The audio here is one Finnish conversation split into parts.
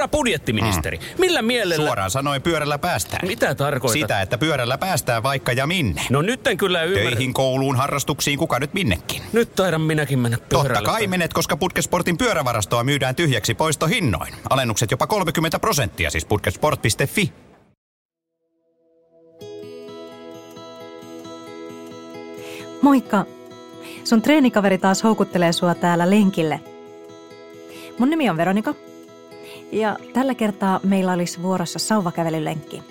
Herra budjettiministeri, mm. millä mielellä... Suoraan sanoen pyörällä päästään. Mitä tarkoitat? Sitä, että pyörällä päästään vaikka ja minne. No nyt en kyllä ymmärrä. Töihin, kouluun, harrastuksiin, kuka nyt minnekin. Nyt taidan minäkin mennä pyörällä. Totta kai menet, koska Putkesportin pyörävarastoa myydään tyhjäksi poistohinnoin. Alennukset jopa 30 prosenttia, siis putkesport.fi. Moikka! Sun treenikaveri taas houkuttelee sua täällä lenkille. Mun nimi on Veronika. Ja tällä kertaa meillä olisi vuorossa sauvakävelylenkki.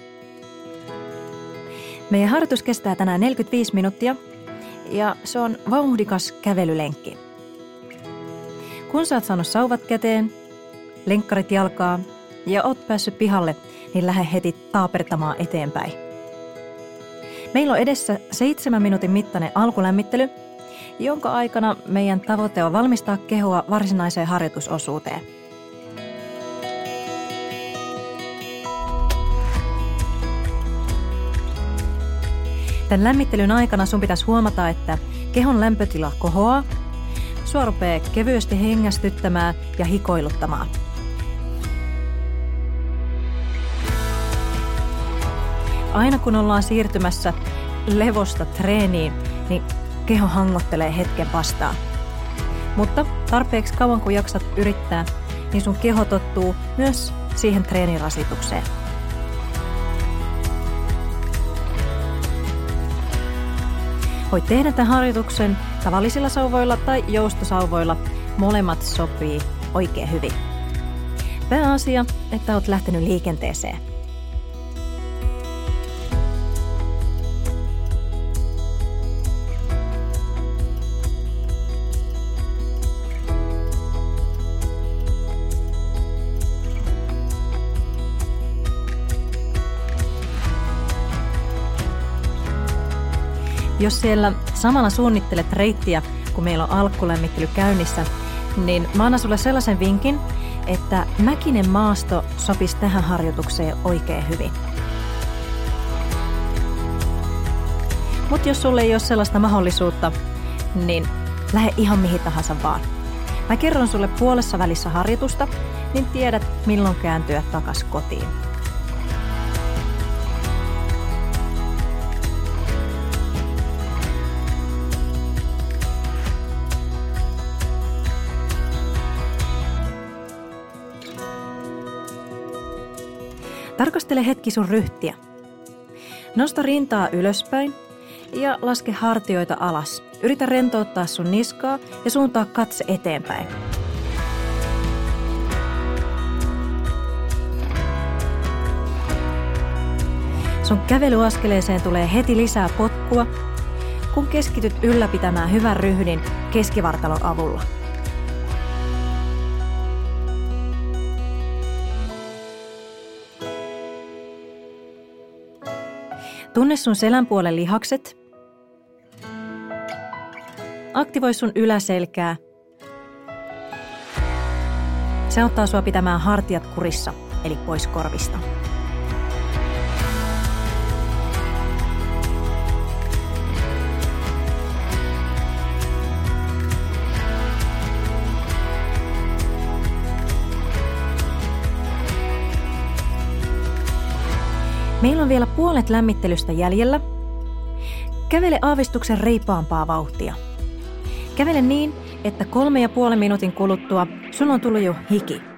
Meidän harjoitus kestää tänään 45 minuuttia ja se on vauhdikas kävelylenkki. Kun sä oot saanut sauvat käteen, lenkkarit jalkaa ja oot päässyt pihalle, niin lähde heti taapertamaan eteenpäin. Meillä on edessä seitsemän minuutin mittainen alkulämmittely, jonka aikana meidän tavoite on valmistaa kehoa varsinaiseen harjoitusosuuteen. Tämän lämmittelyn aikana sun pitäisi huomata, että kehon lämpötila kohoaa, sua rupeaa kevyesti hengästyttämään ja hikoiluttamaan. Aina kun ollaan siirtymässä levosta treeniin, niin keho hangottelee hetken vastaan. Mutta tarpeeksi kauan kun jaksat yrittää, niin sun keho tottuu myös siihen treenirasitukseen. Voit tehdä tämän harjoituksen tavallisilla sauvoilla tai joustosauvoilla. Molemmat sopii oikein hyvin. Pääasia, että olet lähtenyt liikenteeseen. Jos siellä samalla suunnittelet reittiä, kun meillä on alkulämmittely käynnissä, niin mä annan sulle sellaisen vinkin, että mäkinen maasto sopisi tähän harjoitukseen oikein hyvin. Mutta jos sulle ei ole sellaista mahdollisuutta, niin lähde ihan mihin tahansa vaan. Mä kerron sulle puolessa välissä harjoitusta, niin tiedät milloin kääntyä takas kotiin. Tarkastele hetki sun ryhtiä. Nosta rintaa ylöspäin ja laske hartioita alas. Yritä rentouttaa sun niskaa ja suuntaa katse eteenpäin. Sun kävelyaskeleeseen tulee heti lisää potkua, kun keskityt ylläpitämään hyvän ryhdin keskivartalon avulla. Tunne sun selän puolen lihakset. Aktivoi sun yläselkää. Se auttaa sua pitämään hartiat kurissa, eli pois korvista. Meillä on vielä puolet lämmittelystä jäljellä. Kävele aavistuksen reipaampaa vauhtia. Kävele niin, että kolme ja puolen minuutin kuluttua sun on tullut jo hiki.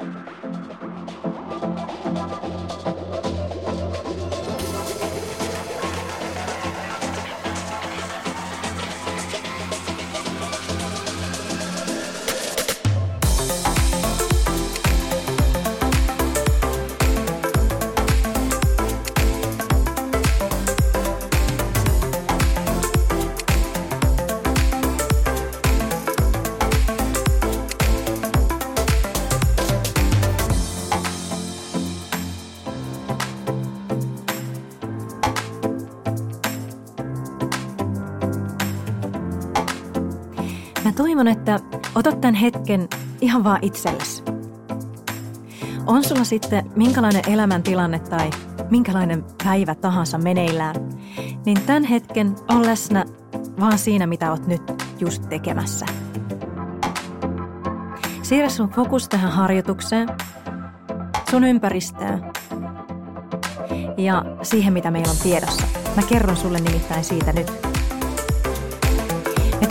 Toivon, että otat tämän hetken ihan vaan itsellesi. On sulla sitten minkälainen elämäntilanne tai minkälainen päivä tahansa meneillään, niin tämän hetken on läsnä vaan siinä, mitä oot nyt just tekemässä. Siirrä sun fokus tähän harjoitukseen. sun ympäristöä ja siihen, mitä meillä on tiedossa. Mä kerron sulle nimittäin siitä nyt.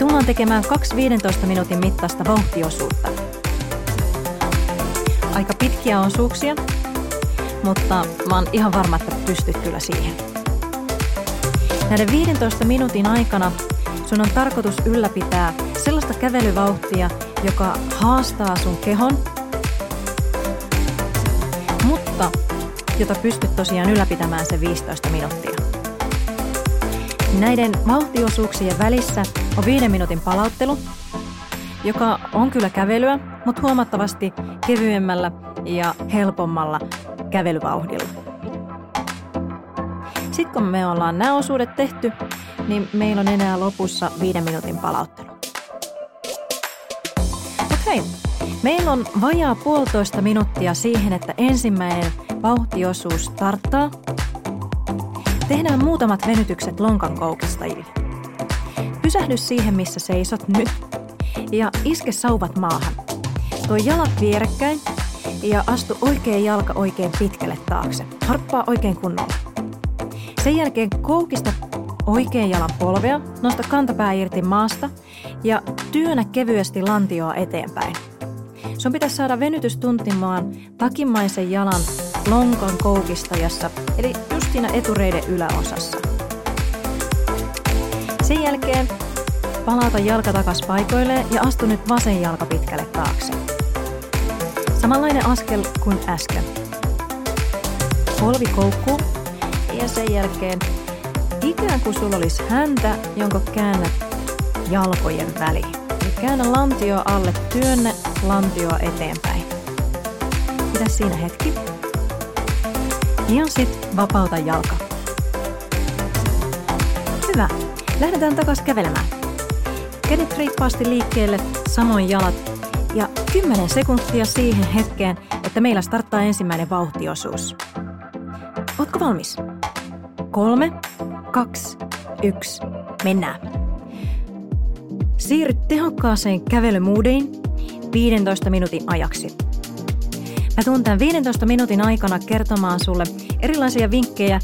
Tullaan tekemään kaksi 15 minuutin mittaista vauhtiosuutta. Aika pitkiä osuuksia, mutta mä oon ihan varma, että pystyt kyllä siihen. Näiden 15 minuutin aikana sun on tarkoitus ylläpitää sellaista kävelyvauhtia, joka haastaa sun kehon, mutta jota pystyt tosiaan ylläpitämään se 15 minuuttia. Näiden vauhtiosuuksien välissä on viiden minuutin palauttelu, joka on kyllä kävelyä, mutta huomattavasti kevyemmällä ja helpommalla kävelyvauhdilla. Sitten kun me ollaan nämä osuudet tehty, niin meillä on enää lopussa viiden minuutin palauttelu. Okei, meillä on vajaa puolitoista minuuttia siihen, että ensimmäinen vauhtiosuus starttaa. Tehdään muutamat venytykset lonkan koukistajille. Pysähdy siihen, missä seisot nyt ja iske sauvat maahan. Tuo jalat vierekkäin ja astu oikein jalka oikein pitkälle taakse. Harppaa oikein kunnolla. Sen jälkeen koukista oikein jalan polvea, nosta kantapää irti maasta ja työnnä kevyesti lantioa eteenpäin. Sun pitäisi saada venytys tuntimaan takimmaisen jalan lonkan koukistajassa, eli just siinä etureiden yläosassa. Sen jälkeen palauta jalka takas paikoilleen ja astu nyt vasen jalka pitkälle taakse. Samanlainen askel kuin äsken. Polvi koukkuu ja sen jälkeen ikään kuin sulla olisi häntä, jonka käännät jalkojen väliin. Käännä lantio alle, työnnä lantioa eteenpäin. Pidä siinä hetki. Ja sit vapauta jalka. Hyvä. Lähdetään takas kävelemään. Kädet reippaasti liikkeelle, samoin jalat ja 10 sekuntia siihen hetkeen, että meillä starttaa ensimmäinen vauhtiosuus. Ootko valmis? Kolme, kaksi, yksi, mennään. Siirry tehokkaaseen kävelymoodiin 15 minuutin ajaksi. Mä tuun tämän 15 minuutin aikana kertomaan sulle erilaisia vinkkejä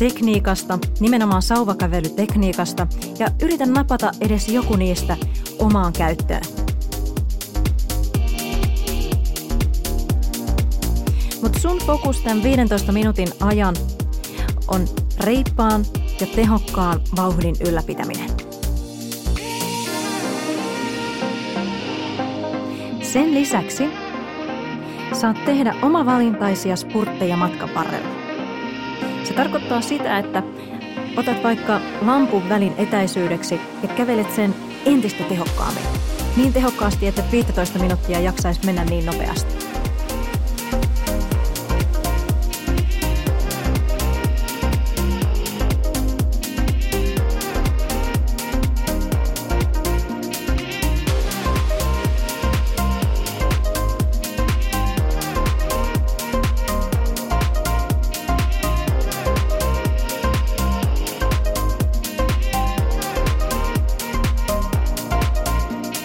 tekniikasta, nimenomaan sauvakävelytekniikasta, ja yritän napata edes joku niistä omaan käyttöön. Mutta sun fokus tämän 15 minuutin ajan on reippaan ja tehokkaan vauhdin ylläpitäminen. Sen lisäksi saat tehdä oma valintaisia spurtteja matkan varrella. Se tarkoittaa sitä, että otat vaikka lampun välin etäisyydeksi ja kävelet sen entistä tehokkaammin. Niin tehokkaasti, että 15 minuuttia jaksaisi mennä niin nopeasti.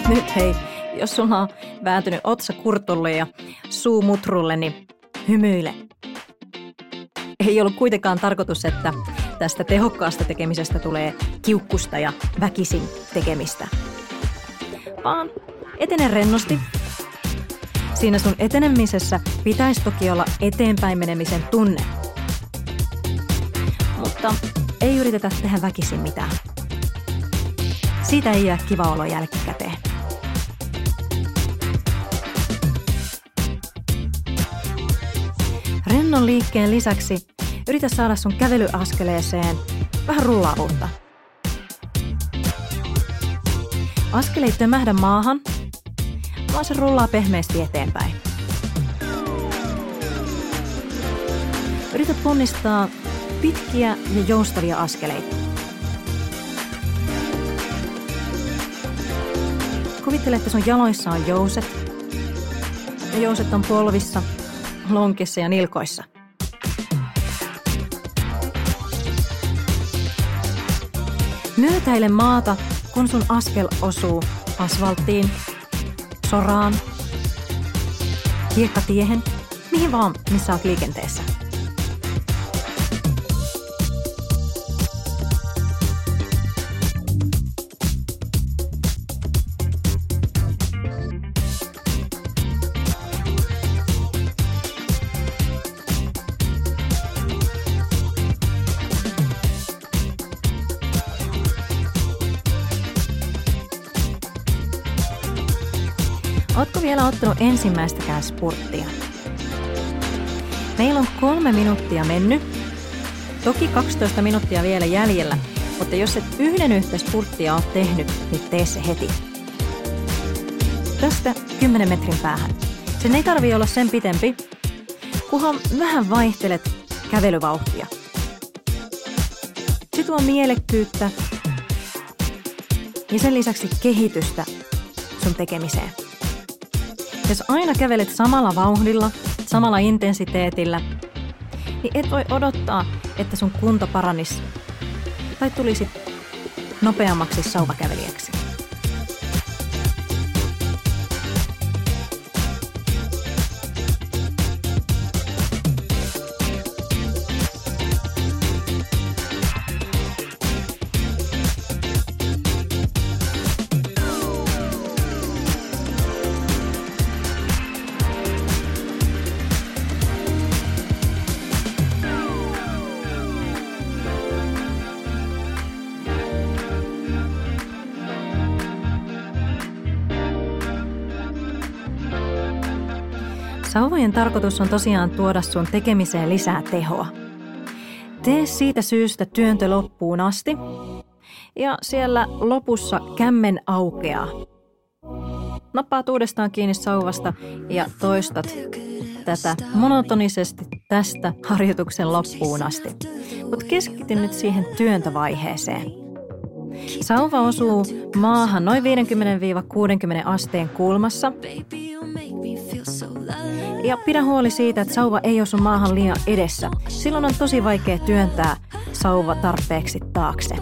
Nyt hei, jos sulla on vääntynyt otsa kurtulle ja suu mutrulle, niin hymyile. Ei ollut kuitenkaan tarkoitus, että tästä tehokkaasta tekemisestä tulee kiukkusta ja väkisin tekemistä. Vaan etene rennosti. Siinä sun etenemisessä pitäisi toki olla eteenpäin menemisen tunne. Mutta ei yritetä tehdä väkisin mitään. Siitä ei jää kiva olo jälkikäteen. Rennon liikkeen lisäksi yritä saada sun kävelyaskeleeseen vähän rullaavuutta. Askel ei maahan, vaan se rullaa pehmeästi eteenpäin. Yritä ponnistaa pitkiä ja joustavia askeleita. Kuvittele, että sun jaloissa on jouset. Ja jouset on polvissa, lonkissa ja nilkoissa. Myötäile maata, kun sun askel osuu asfalttiin, soraan, hiekkatiehen, mihin vaan, missä olet liikenteessä. Vielä ottanut ensimmäistäkään spurttia? Meillä on kolme minuuttia mennyt. Toki 12 minuuttia vielä jäljellä, mutta jos et yhden yhtä spurttia ole tehnyt, niin tee se heti. Tästä 10 metrin päähän. Sen ei tarvi olla sen pitempi, kunhan vähän vaihtelet kävelyvauhtia. Se tuo mielekkyyttä ja sen lisäksi kehitystä sun tekemiseen. Jos aina kävelet samalla vauhdilla, samalla intensiteetillä, niin et voi odottaa, että sun kunto paranisi tai tulisi nopeammaksi sauvakävelijäksi. Sauvojen tarkoitus on tosiaan tuoda sun tekemiseen lisää tehoa. Tee siitä syystä työntö loppuun asti ja siellä lopussa kämmen aukeaa. Nappaat uudestaan kiinni sauvasta ja toistat tätä monotonisesti tästä harjoituksen loppuun asti. Mutta keskity nyt siihen työntövaiheeseen. Sauva osuu maahan noin 50-60 asteen kulmassa ja pidä huoli siitä, että sauva ei osu maahan liian edessä. Silloin on tosi vaikea työntää sauva tarpeeksi taakse.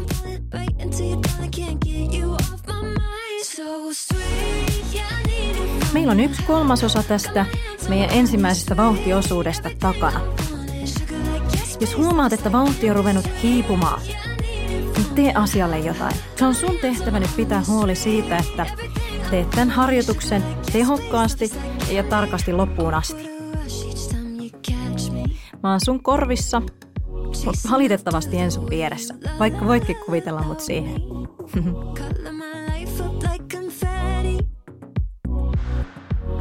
Meillä on yksi kolmasosa tästä meidän ensimmäisestä vauhtiosuudesta takana. Jos huomaat, että vauhti on ruvennut hiipumaan, tee asialle jotain. Se on sun tehtävä nyt pitää huoli siitä, että teet tämän harjoituksen tehokkaasti ja tarkasti loppuun asti. Mä oon sun korvissa, mutta valitettavasti en sun vieressä, vaikka voitkin kuvitella mut siihen.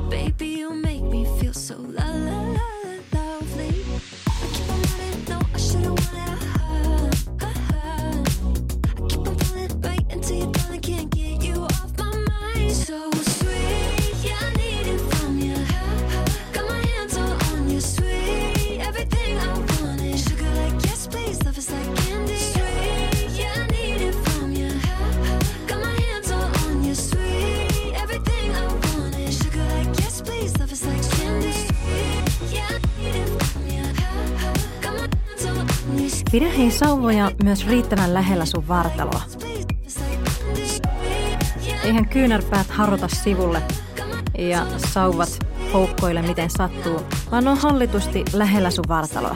Pidä hei sauvoja myös riittävän lähellä sun vartaloa. Eihän kyynärpäät harrota sivulle ja sauvat poukkoile miten sattuu, vaan on hallitusti lähellä sun vartaloa.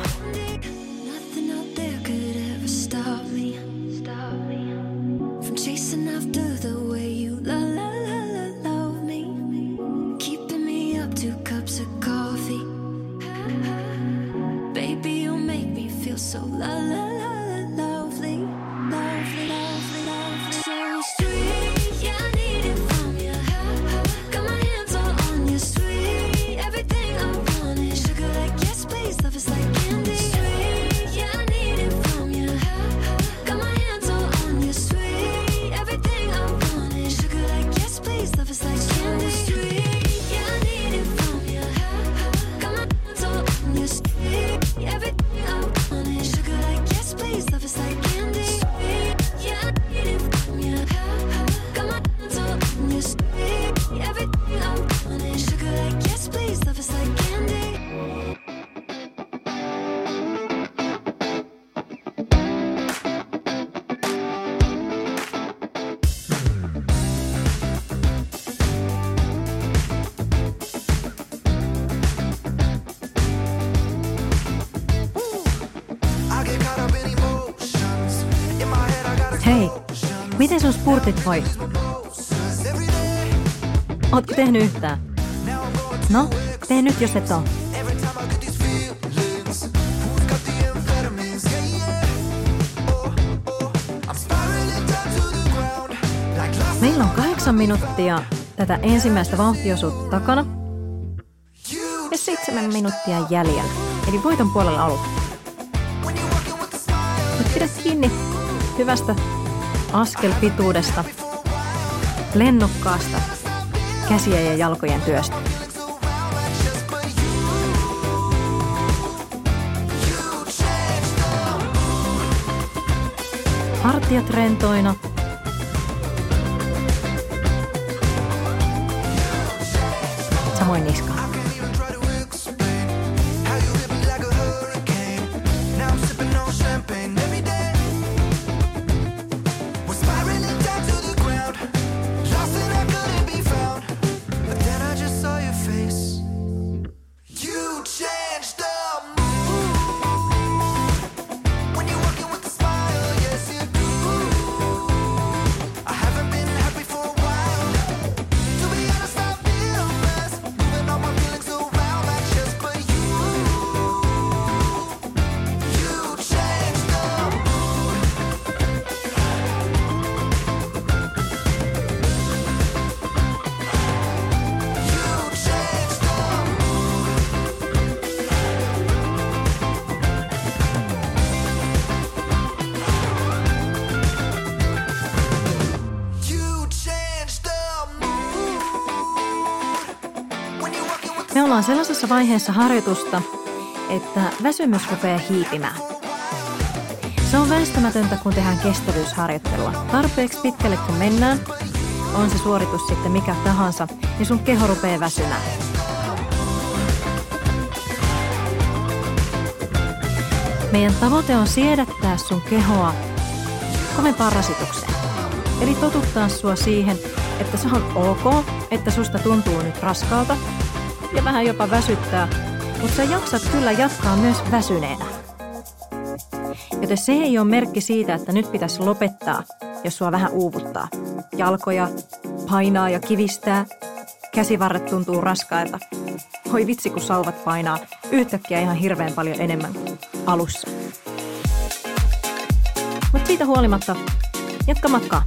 Spurtit voi? Ootko tehnyt yhtään? No, tee nyt jos et oo. Meillä on kahdeksan minuuttia tätä ensimmäistä vauhtiosuutta takana ja seitsemän minuuttia jäljellä. Eli voiton puolella ollut. Nyt pidät kiinni hyvästä askelpituudesta, lennokkaasta käsien ja jalkojen työstä. Hartiat rentoina. Samoin niska. Ollaan sellaisessa vaiheessa harjoitusta, että väsymys rupeaa hiipimään. Se on väistämätöntä, kun tehdään kestävyysharjoittelua. Tarpeeksi pitkälle kun mennään, on se suoritus sitten mikä tahansa, niin sun keho rupeaa väsymään. Meidän tavoite on siedättää sun kehoa kovempaan rasitukseen. Eli totuttaa sua siihen, että se on ok, että susta tuntuu nyt raskaalta ja vähän jopa väsyttää, mutta sä jaksat kyllä jatkaa myös väsyneenä. Joten se ei ole merkki siitä, että nyt pitäisi lopettaa, jos sua vähän uuvuttaa. Jalkoja painaa ja kivistää, käsivarret tuntuu raskailta. Oi vitsi, kun salvat painaa yhtäkkiä ihan hirveän paljon enemmän kuin alussa. Mutta siitä huolimatta, jatka matkaa.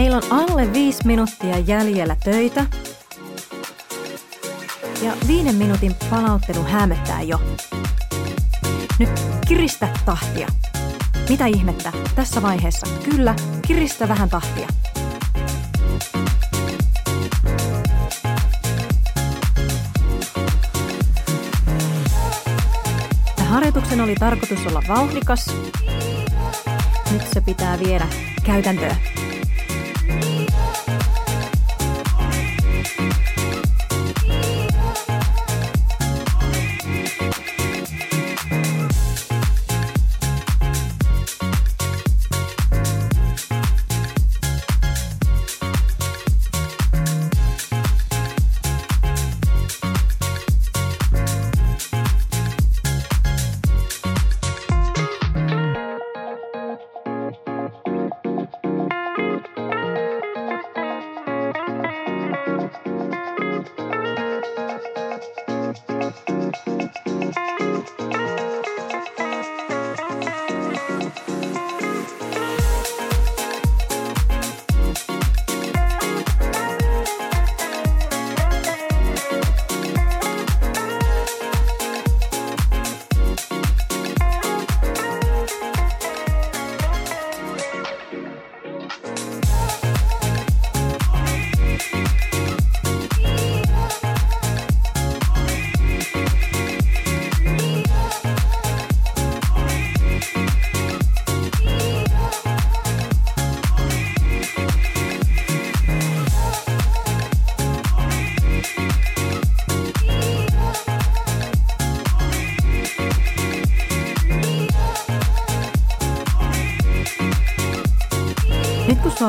Meillä on alle viisi minuuttia jäljellä töitä. Ja viiden minuutin palauttelu hämöttää jo. Nyt kiristä tahtia. Mitä ihmettä tässä vaiheessa? Kyllä, kiristä vähän tahtia. Harjoituksen oli tarkoitus olla vauhdikas. Nyt se pitää viedä käytäntöön.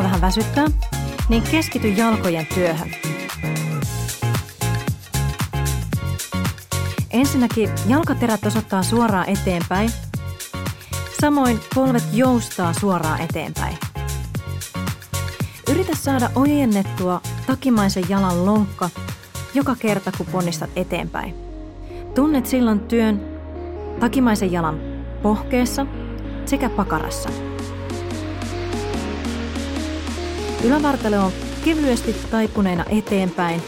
Sua vähän väsyttää, niin keskity jalkojen työhön. ensinnäkin jalkaterät osoittaa suoraan eteenpäin. Samoin polvet joustaa suoraan eteenpäin. Yritä saada ojennettua takimaisen jalan lonkka joka kerta, kun ponnistat eteenpäin. Tunnet silloin työn takimaisen jalan pohkeessa sekä pakarassa. Ylävartalo on kevyesti taipuneena eteenpäin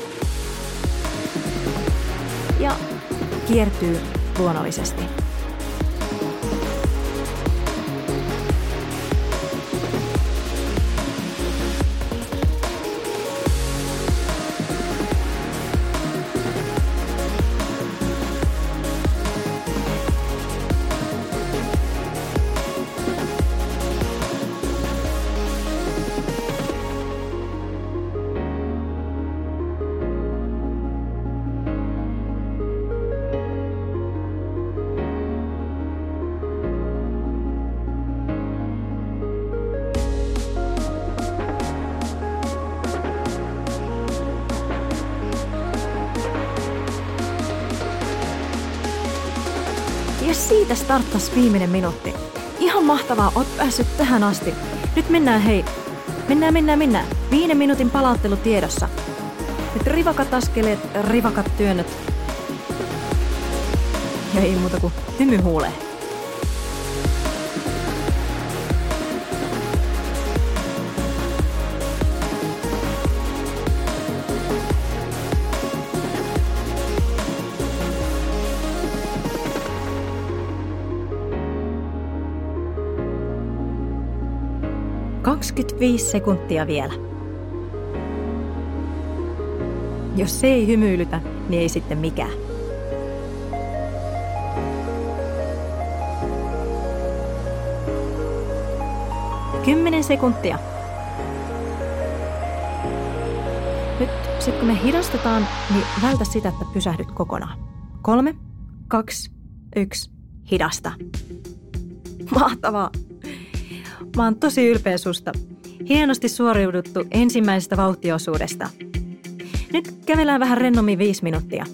ja kiertyy luonnollisesti. Taas viimeinen minuutti. Ihan mahtavaa, oot päässyt tähän asti. Nyt mennään hei. Mennään, mennään, mennään. Viiden minuutin palauttelu tiedossa. Nyt rivakat askeleet, rivakat työnnöt. Ja ei muuta kuin hymyhuuleen. 25 sekuntia vielä. Jos se ei hymyilytä, niin ei sitten mikään. Kymmenen sekuntia. Nyt sitten kun me hidastetaan, niin vältä sitä, että pysähdyt kokonaan. Kolme, kaksi, yksi, hidasta. Mahtavaa! Mä oon tosi ylpeä susta. Hienosti suoriuduttu ensimmäisestä vauhtiosuudesta. Nyt kävelään vähän rennommin viisi minuuttia.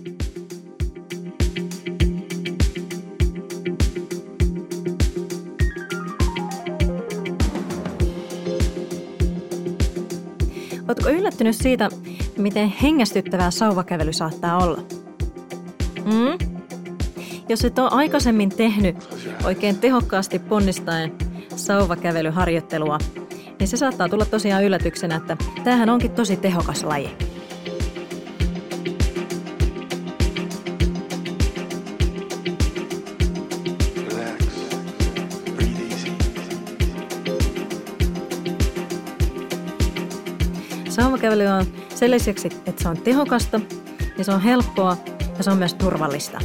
Oletko yllättynyt siitä, miten hengästyttävää sauvakävely saattaa olla? Mm? Jos et ole aikaisemmin tehnyt oikein tehokkaasti ponnistaen sauvakävelyharjoittelua, niin se saattaa tulla tosiaan yllätyksenä, että tämähän onkin tosi tehokas laji. Sauvakävely on sen lisäksi, että se on tehokasta ja se on helppoa ja se on myös turvallista.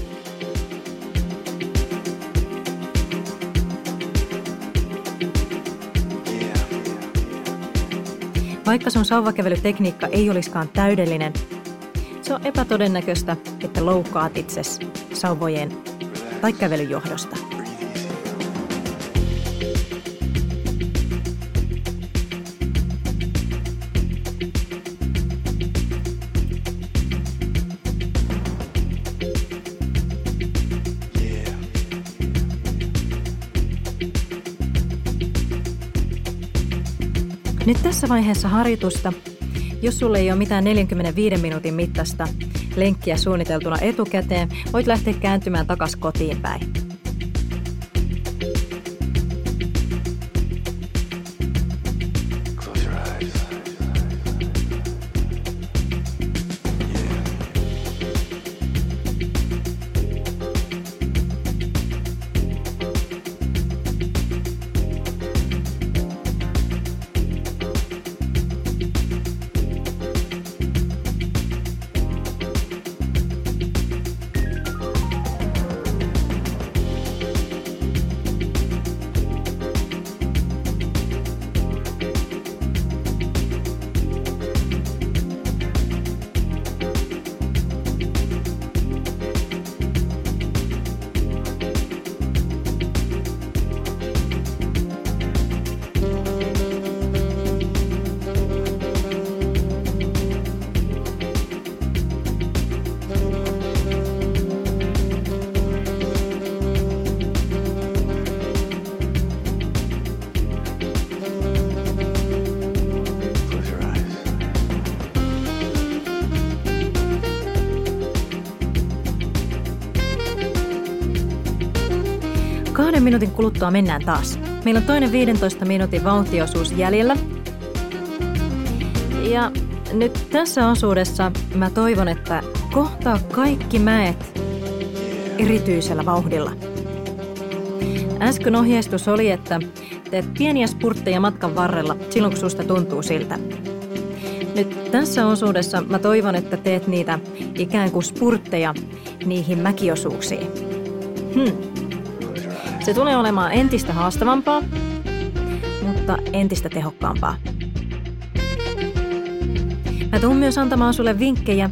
Vaikka sun sauvakävelytekniikka ei olisikaan täydellinen, se on epätodennäköistä, että loukkaat itses sauvojen tai kävelyn johdosta. Tässä vaiheessa harjoitusta, jos sulle ei ole mitään 45 minuutin mittaista lenkkiä suunniteltuna etukäteen, voit lähteä kääntymään takas kotiin päin. Minuutin kuluttua mennään taas. Meillä on toinen 15 minuutin vauhtiosuus jäljellä. Ja nyt tässä osuudessa mä toivon, että kohtaa kaikki mäet erityisellä vauhdilla. Äsken ohjeistus oli, että teet pieniä spurtteja matkan varrella silloin, kun susta tuntuu siltä. Nyt tässä osuudessa mä toivon, että teet niitä ikään kuin spurtteja niihin mäkiosuuksiin. Hmm. Se tulee olemaan entistä haastavampaa, mutta entistä tehokkaampaa. Mä tuun myös antamaan sulle vinkkejä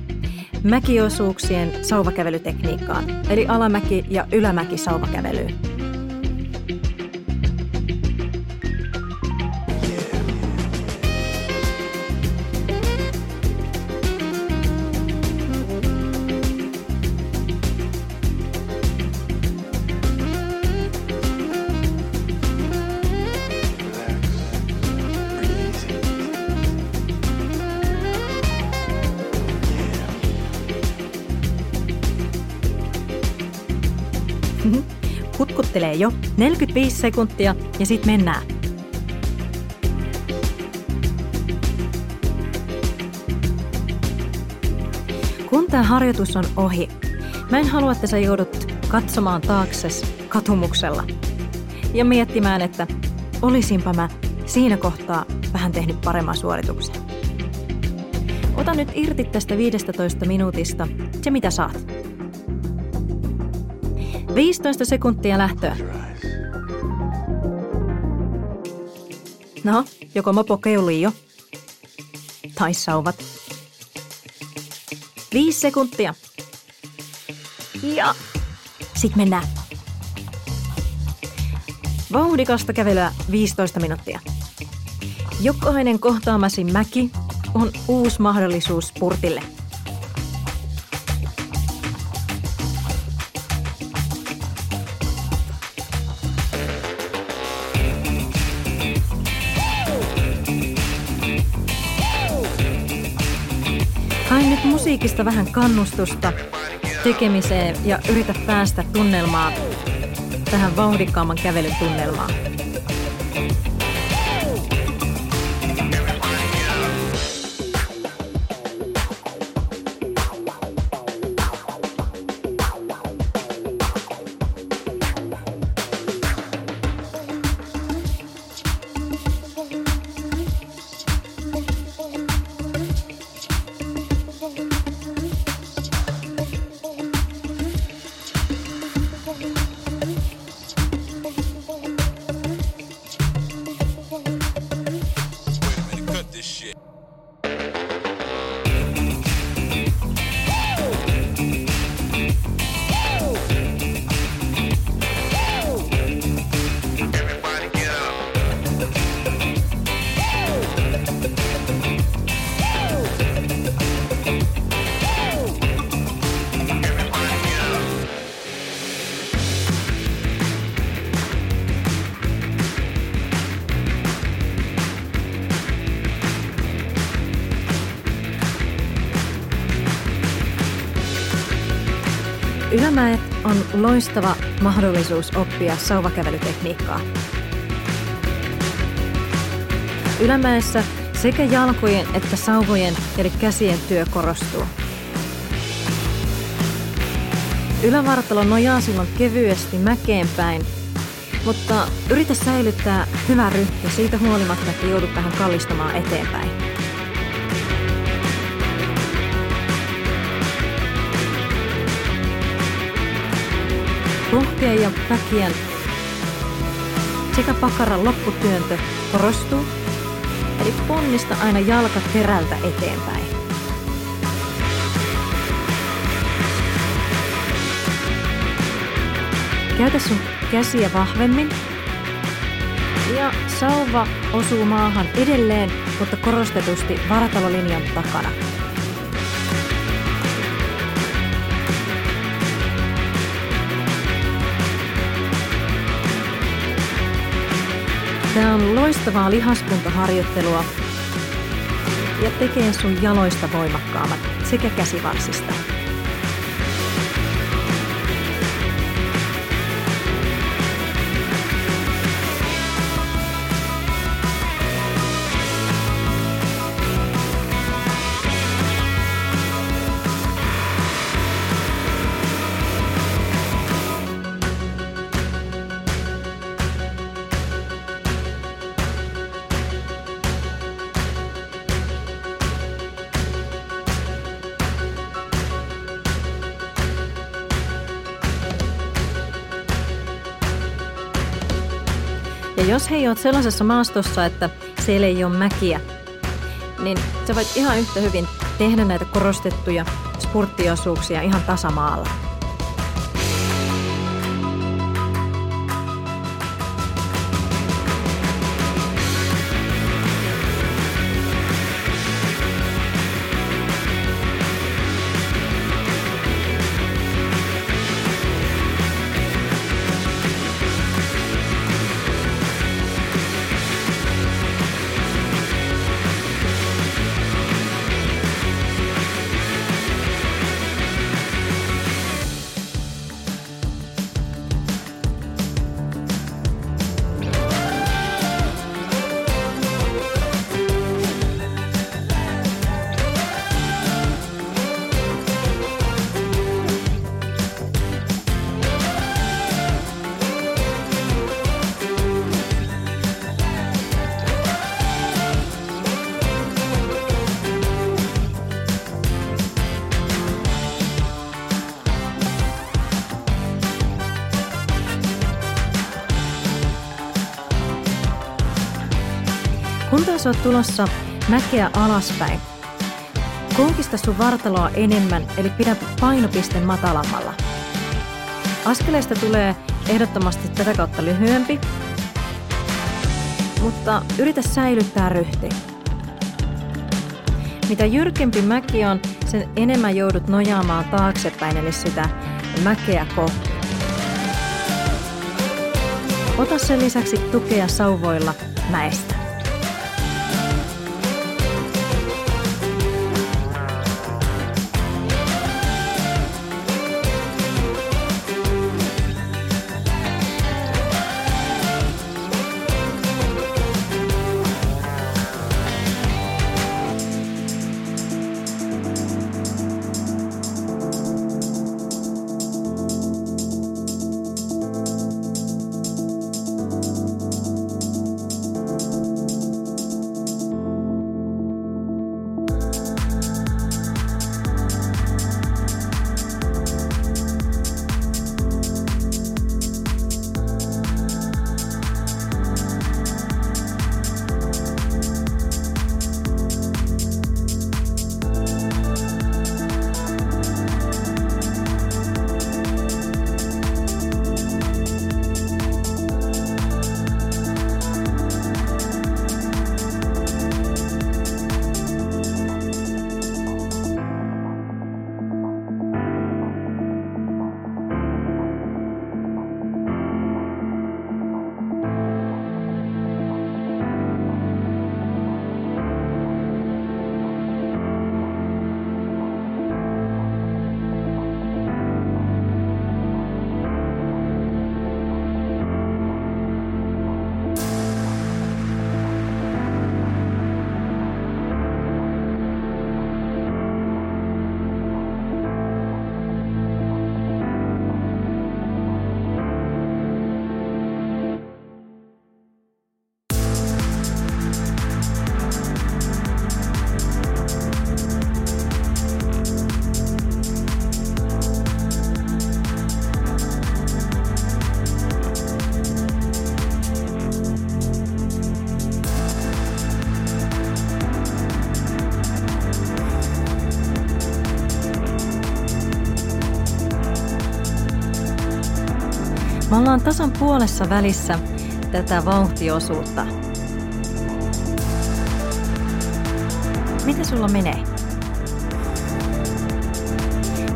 mäkiosuuksien sauvakävelytekniikkaan, eli alamäki- ja ylämäki Kutkuttelee jo 45 sekuntia ja sit mennään. Kun tämä harjoitus on ohi, mä en halua, että sä joudut katsomaan taakses katumuksella ja miettimään, että olisinpa mä siinä kohtaa vähän tehnyt paremman suorituksen. Ota nyt irti tästä 15 minuutista se mitä saat. 15 sekuntia lähtöä. No, joko mopo keulii jo? Tai sauvat. Viisi sekuntia. Ja sit mennään. Vauhdikasta kävelyä 15 minuuttia. Jokainen kohtaamasi mäki on uusi mahdollisuus spurtille. Musiikista vähän kannustusta tekemiseen ja yritä päästä tunnelmaan, tähän vauhdikkaamman kävelyn Ylämäet on loistava mahdollisuus oppia sauvakävelytekniikkaa. Ylämäessä sekä jalkojen että sauvojen eli käsien työ korostuu. Ylävartalo nojaa silloin kevyesti mäkeen päin, mutta yritä säilyttää hyvä ryhti siitä huolimatta, että joudut vähän kallistamaan eteenpäin. Rohkea ja väkien sekä pakaran lopputyöntö korostuu, eli ponnista aina jalka terältä eteenpäin. Käytä sun käsiä vahvemmin ja sauva osuu maahan edelleen, mutta korostetusti vartalolinjan takana. Tämä on loistavaa lihaskuntaharjoittelua ja tekee sun jaloista voimakkaammat sekä käsivarsista. Jos hei oot sellaisessa maastossa, että siellä ei ole mäkiä, niin sä voit ihan yhtä hyvin tehdä näitä korostettuja spurttiosuuksia ihan tasamaalla. Taas oot tulossa mäkeä alaspäin, konkista sun vartaloa enemmän, eli pidä painopiste matalammalla. Askeleista tulee ehdottomasti tätä kautta lyhyempi, mutta yritä säilyttää ryhti. Mitä jyrkempi mäki on, sen enemmän joudut nojaamaan taaksepäin, eli sitä mäkeä kohti. Ota sen lisäksi tukea sauvoilla mäestä. Me ollaan tasan puolessa välissä tätä vauhtiosuutta. Miten sulla menee?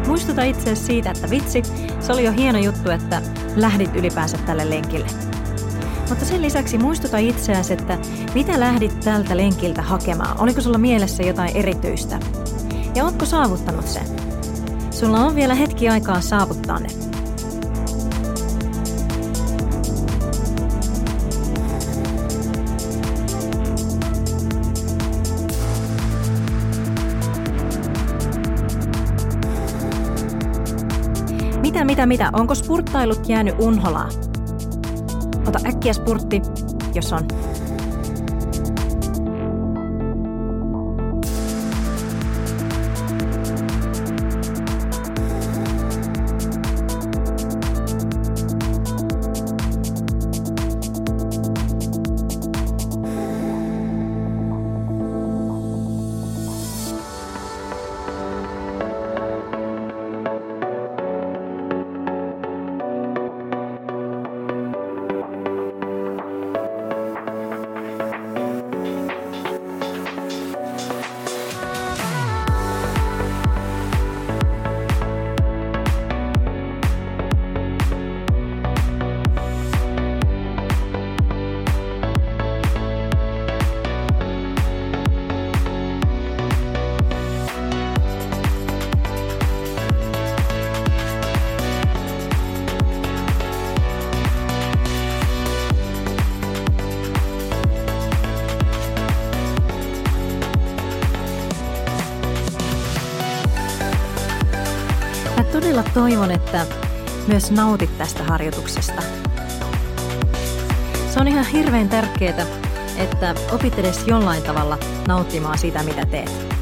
Muistuta itseäsi siitä, että vitsi, se oli jo hieno juttu, että lähdit ylipäänsä tälle lenkille. Mutta sen lisäksi muistuta itseäsi, että mitä lähdit tältä lenkiltä hakemaan. Oliko sulla mielessä jotain erityistä? Ja ootko saavuttanut sen? Sulla on vielä hetki aikaa saavuttaa ne. Mitä, mitä? Onko spurttailut jäänyt unholaan? Ota äkkiä spurtti, jos on. Toivon, että myös nautit tästä harjoituksesta. Se on ihan hirveän tärkeää, että opit edes jollain tavalla nauttimaan sitä, mitä teet.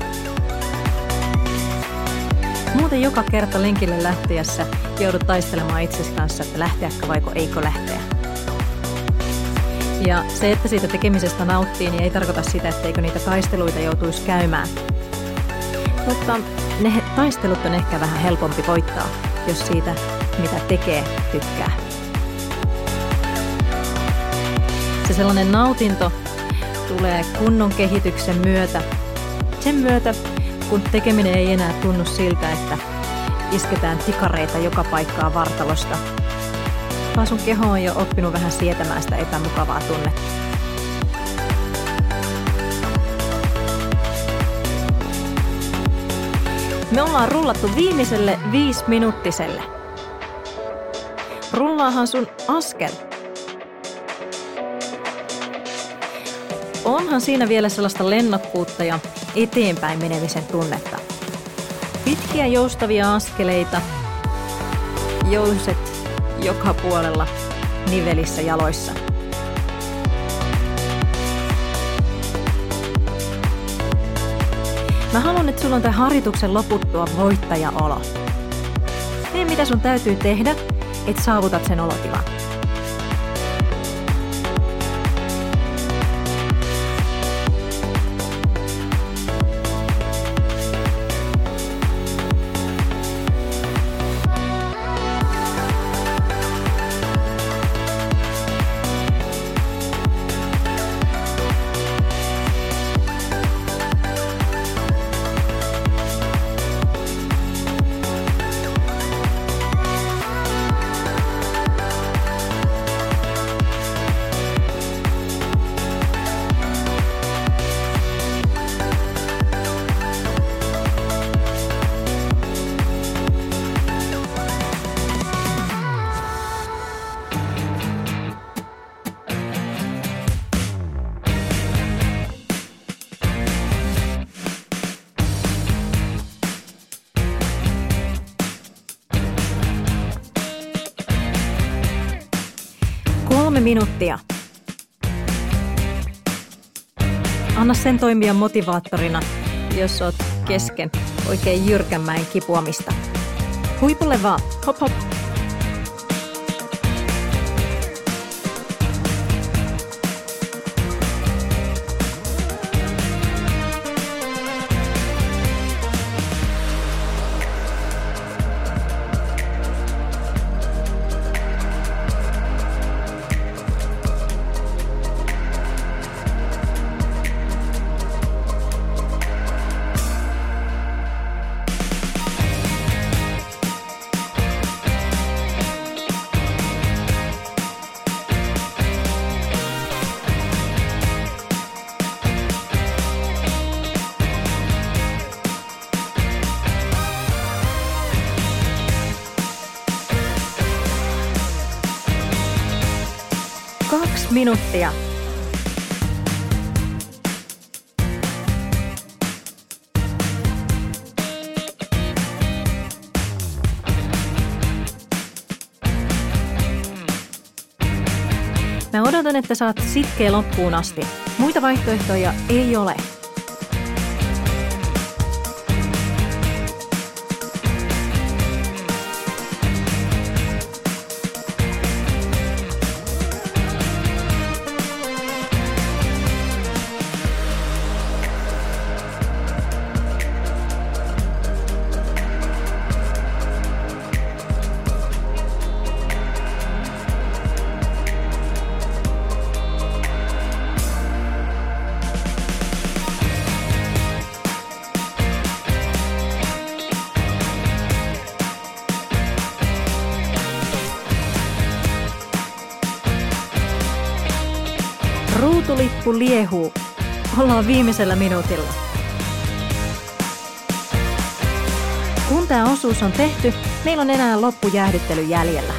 Muuten joka kerta lenkille lähtiessä joudut taistelemaan itsesi kanssa, että lähteäkö vaiko eikö lähteä. Ja se, että siitä tekemisestä nauttii, niin ei tarkoita sitä, etteikö niitä taisteluita joutuisi käymään. Mutta ne taistelut on ehkä vähän helpompi voittaa, jos siitä, mitä tekee, tykkää. Se sellainen nautinto tulee kunnon kehityksen myötä. Sen myötä, kun tekeminen ei enää tunnu siltä, että isketään tikareita joka paikkaa vartalosta, vaan sun keho on jo oppinut vähän sietämään sitä epämukavaa tunnetta. Me ollaan rullattu viimeiselle viisi minuuttiselle. Rullaahan sun askel. Onhan siinä vielä sellaista lennokkuutta ja eteenpäin menemisen tunnetta. Pitkiä joustavia askeleita, jouset joka puolella nivelissä jaloissa. Mä haluan, että sulla on tämän harjoituksen loputtua voittajaolo. Tee mitä sun täytyy tehdä, että saavutat sen olotilan. Minuuttia. Anna sen toimia motivaattorina, jos oot kesken oikein jyrkänmäen kipuamista. Huipulle vaan. Hop hop. Minuuttia. Mä odotan, että saat sitkeä loppuun asti. Muita vaihtoehtoja ei ole. Liehuu. Ollaan viimeisellä minuutilla. Kun tämä osuus on tehty, meillä on enää loppujäähdyttely jäljellä.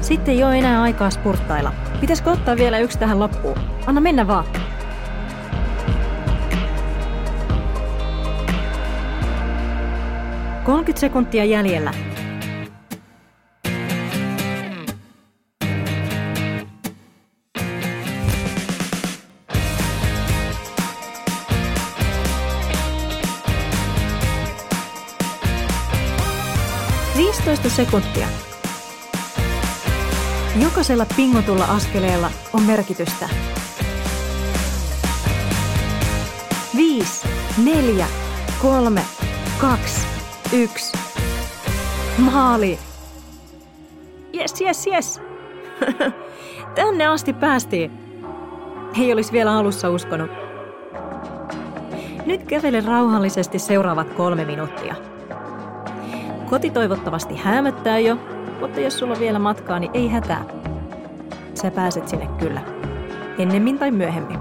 Sitten ei ole enää aikaa spurttailla. Pitäisikö ottaa vielä yksi tähän loppuun? Anna mennä vaan. 30 sekuntia jäljellä. Viisitoista sekuntia. Jokaisella pingotulla askeleella on merkitystä. Viisi, neljä, kolme, kaksi, yksi. Maali. Yes, yes, yes. Tänne asti päästiin. Ei olisi vielä alussa uskonut. Nyt kävele rauhallisesti seuraavat kolme minuuttia. Koti toivottavasti hämöttää jo, mutta jos sulla on vielä matkaa, niin ei hätää. Sä pääset sinne kyllä. Ennemmin tai myöhemmin.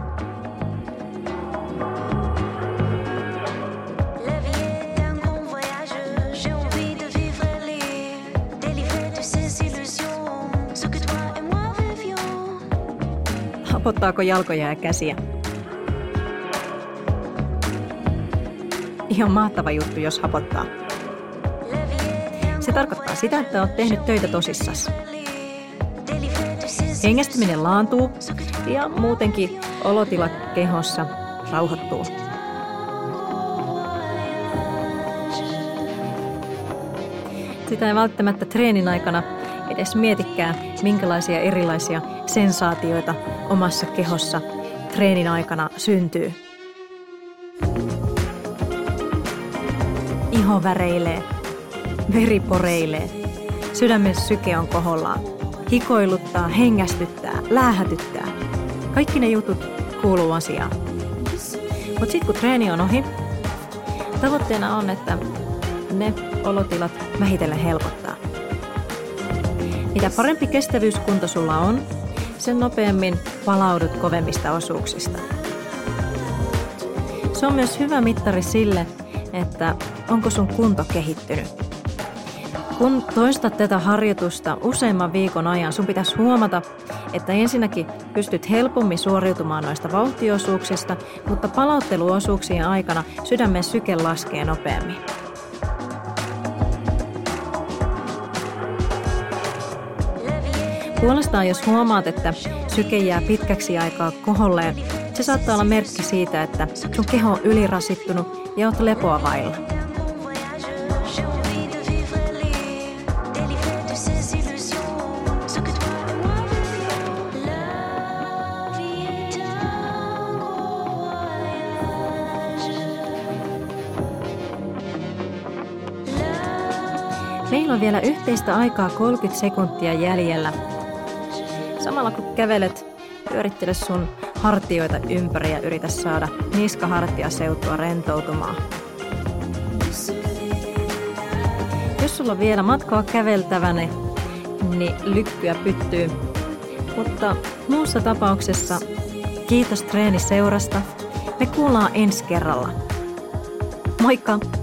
Hapottaako jalkoja ja käsiä? Ihan mahtava juttu, jos hapottaa. Se tarkoittaa sitä, että oot tehnyt töitä tosissas. Hengästyminen laantuu ja muutenkin olotila kehossa rauhoittuu. Sitä ei välttämättä treenin aikana edes mietikään, minkälaisia erilaisia sensaatioita omassa kehossa treenin aikana syntyy. Iho väreilee, veri poreilee, sydämen syke on kohollaan, hikoiluttaa, hengästyttää, läähätyttää. Kaikki ne jutut kuuluu asiaan. Mutta sitten kun treeni on ohi, tavoitteena on, että ne olotilat vähitellen helpottaa. Mitä parempi kestävyyskunto sulla on, sen nopeammin palaudut kovemmista osuuksista. Se on myös hyvä mittari sille, että onko sun kunto kehittynyt. Kun toistat tätä harjoitusta useamman viikon ajan, sun pitäisi huomata, että ensinnäkin pystyt helpommin suoriutumaan noista vauhtiosuuksista, mutta palautteluosuuksien aikana sydämen syke laskee nopeammin. Puolestaan jos huomaat, että syke jää pitkäksi aikaa koholleen, se saattaa olla merkki siitä, että sun keho on ylirasittunut ja oot lepoa vailla. Meillä on vielä yhteistä aikaa 30 sekuntia jäljellä. Samalla kun kävelet, pyörittele sun hartioita ympäri ja yritä saada niskahartia seutua rentoutumaan. Jos sulla on vielä matkaa käveltävänä, niin lykkyä pyttyy. Mutta muussa tapauksessa kiitos treeniseurasta. Me kuullaan ensi kerralla. Moikka!